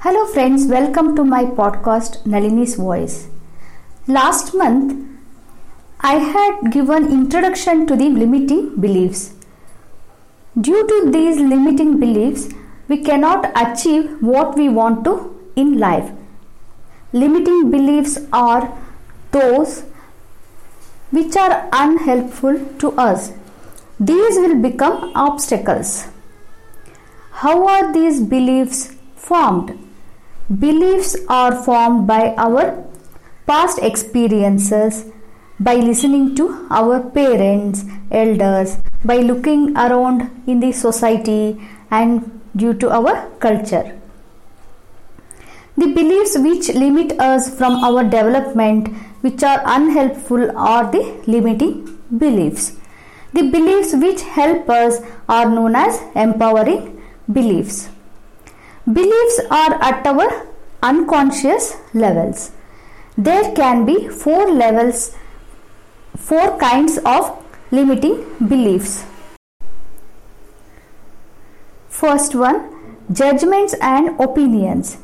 Hello, friends, welcome to my podcast Nalini's Voice. Last month, I had given introduction to the limiting beliefs. Due to these limiting beliefs, we cannot achieve what we want to in life. Limiting beliefs are those which are unhelpful to us. These will become obstacles. How are these beliefs formed? Beliefs are formed by our past experiences, by listening to our parents, elders, by looking around in the society, and due to our culture. The beliefs which limit us from our development, which are unhelpful, are the limiting beliefs. The beliefs which help us are known as empowering beliefs. Beliefs are at our unconscious levels. There can be four levels, four kinds of limiting beliefs. First one judgments and opinions.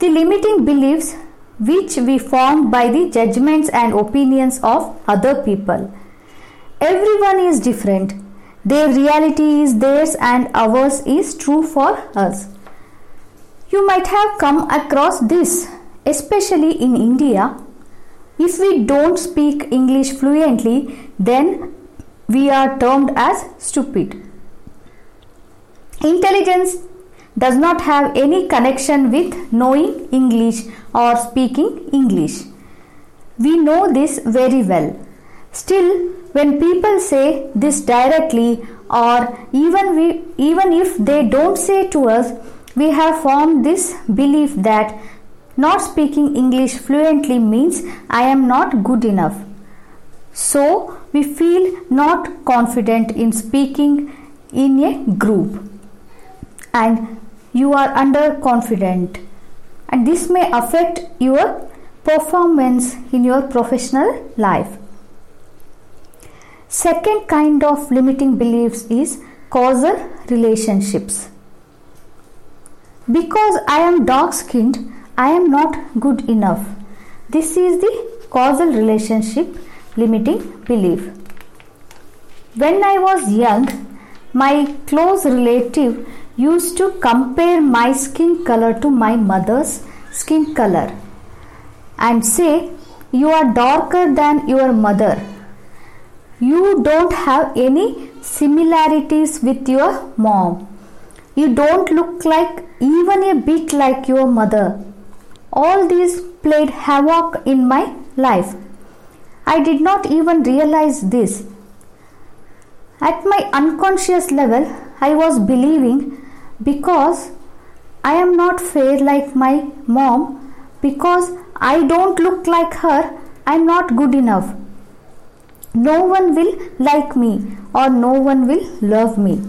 The limiting beliefs which we form by the judgments and opinions of other people. Everyone is different. Their reality is theirs and ours is true for us. You might have come across this, especially in India. If we don't speak English fluently, then we are termed as stupid. Intelligence does not have any connection with knowing English or speaking English. We know this very well. Still, when people say this directly or even we, even if they don't say to us, we have formed this belief that not speaking English fluently means I am not good enough. So we feel not confident in speaking in a group and you are underconfident and this may affect your performance in your professional life. Second kind of limiting beliefs is causal relationships. Because I am dark skinned, I am not good enough. This is the causal relationship limiting belief. When I was young, my close relative used to compare my skin color to my mother's skin color and say, You are darker than your mother. You don't have any similarities with your mom. You don't look like even a bit like your mother. All these played havoc in my life. I did not even realize this. At my unconscious level, I was believing because I am not fair like my mom, because I don't look like her, I am not good enough. No one will like me or no one will love me.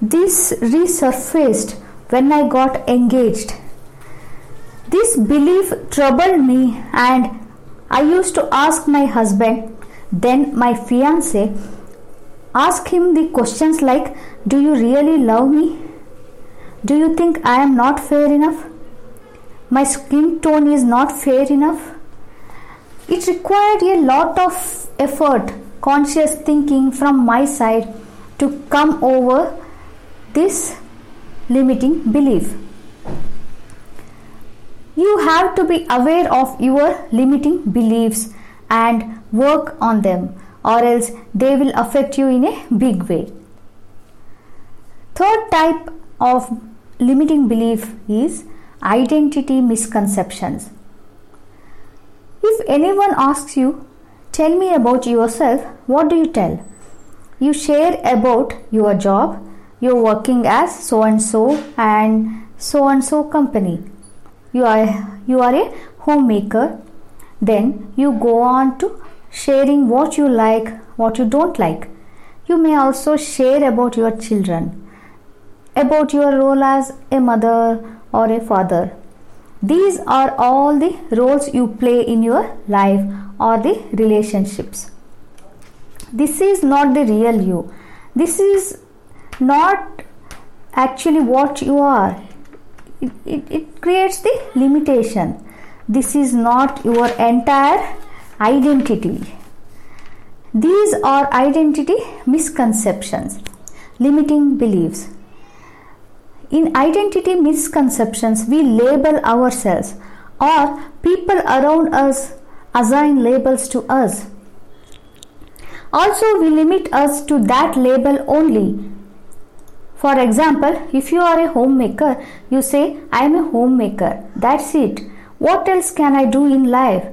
This resurfaced when I got engaged. This belief troubled me, and I used to ask my husband, then my fiance, ask him the questions like, Do you really love me? Do you think I am not fair enough? My skin tone is not fair enough? It required a lot of effort, conscious thinking from my side to come over this limiting belief. You have to be aware of your limiting beliefs and work on them, or else they will affect you in a big way. Third type of limiting belief is identity misconceptions. If anyone asks you, Tell me about yourself, what do you tell? You share about your job, you're working as so and so and so and so company. You are you are a homemaker. Then you go on to sharing what you like, what you don't like. You may also share about your children, about your role as a mother or a father. These are all the roles you play in your life or the relationships. This is not the real you. This is not actually what you are. it, it, it creates the limitation. This is not your entire identity. These are identity misconceptions limiting beliefs. In identity misconceptions we label ourselves or people around us assign labels to us. Also we limit us to that label only for example, if you are a homemaker, you say, I am a homemaker. That's it. What else can I do in life?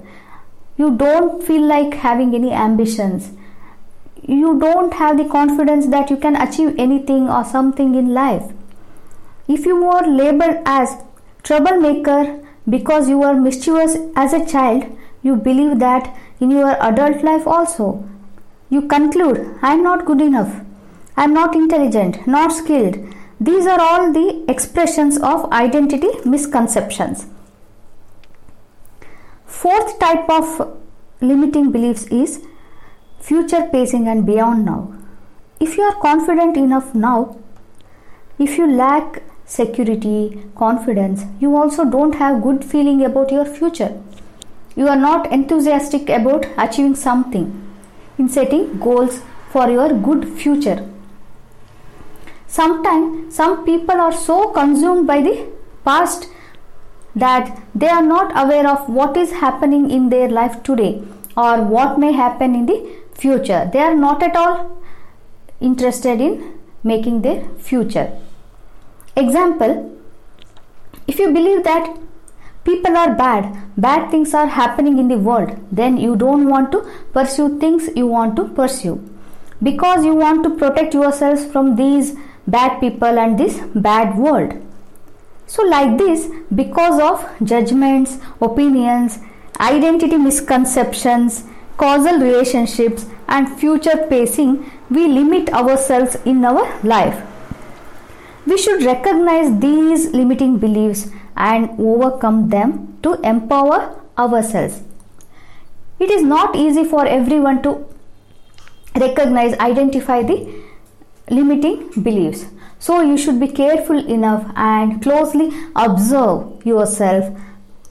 You don't feel like having any ambitions. You don't have the confidence that you can achieve anything or something in life. If you were labeled as troublemaker because you were mischievous as a child, you believe that in your adult life also. You conclude, I am not good enough. I am not intelligent, not skilled. These are all the expressions of identity misconceptions. Fourth type of limiting beliefs is future pacing and beyond now. If you are confident enough now, if you lack security, confidence, you also don't have good feeling about your future. You are not enthusiastic about achieving something in setting goals for your good future. Sometimes some people are so consumed by the past that they are not aware of what is happening in their life today or what may happen in the future. They are not at all interested in making their future. Example If you believe that people are bad, bad things are happening in the world, then you don't want to pursue things you want to pursue because you want to protect yourselves from these bad people and this bad world. So, like this, because of judgments, opinions, identity misconceptions, causal relationships, and future pacing, we limit ourselves in our life. We should recognize these limiting beliefs and overcome them to empower ourselves. It is not easy for everyone to recognize, identify the limiting beliefs. So you should be careful enough and closely observe yourself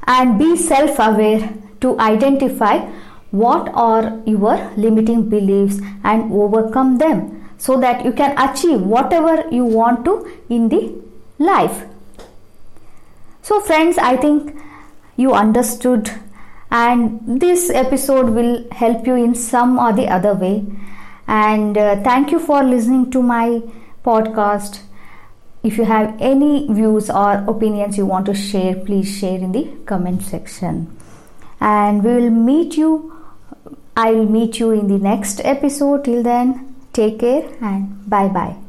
and be self aware to identify what are your limiting beliefs and overcome them so that you can achieve whatever you want to in the life. So, friends, I think you understood, and this episode will help you in some or the other way and uh, thank you for listening to my podcast. If you have any views or opinions you want to share please share in the comment section. And we will meet you i will meet you in the next episode. Till then take care and bye bye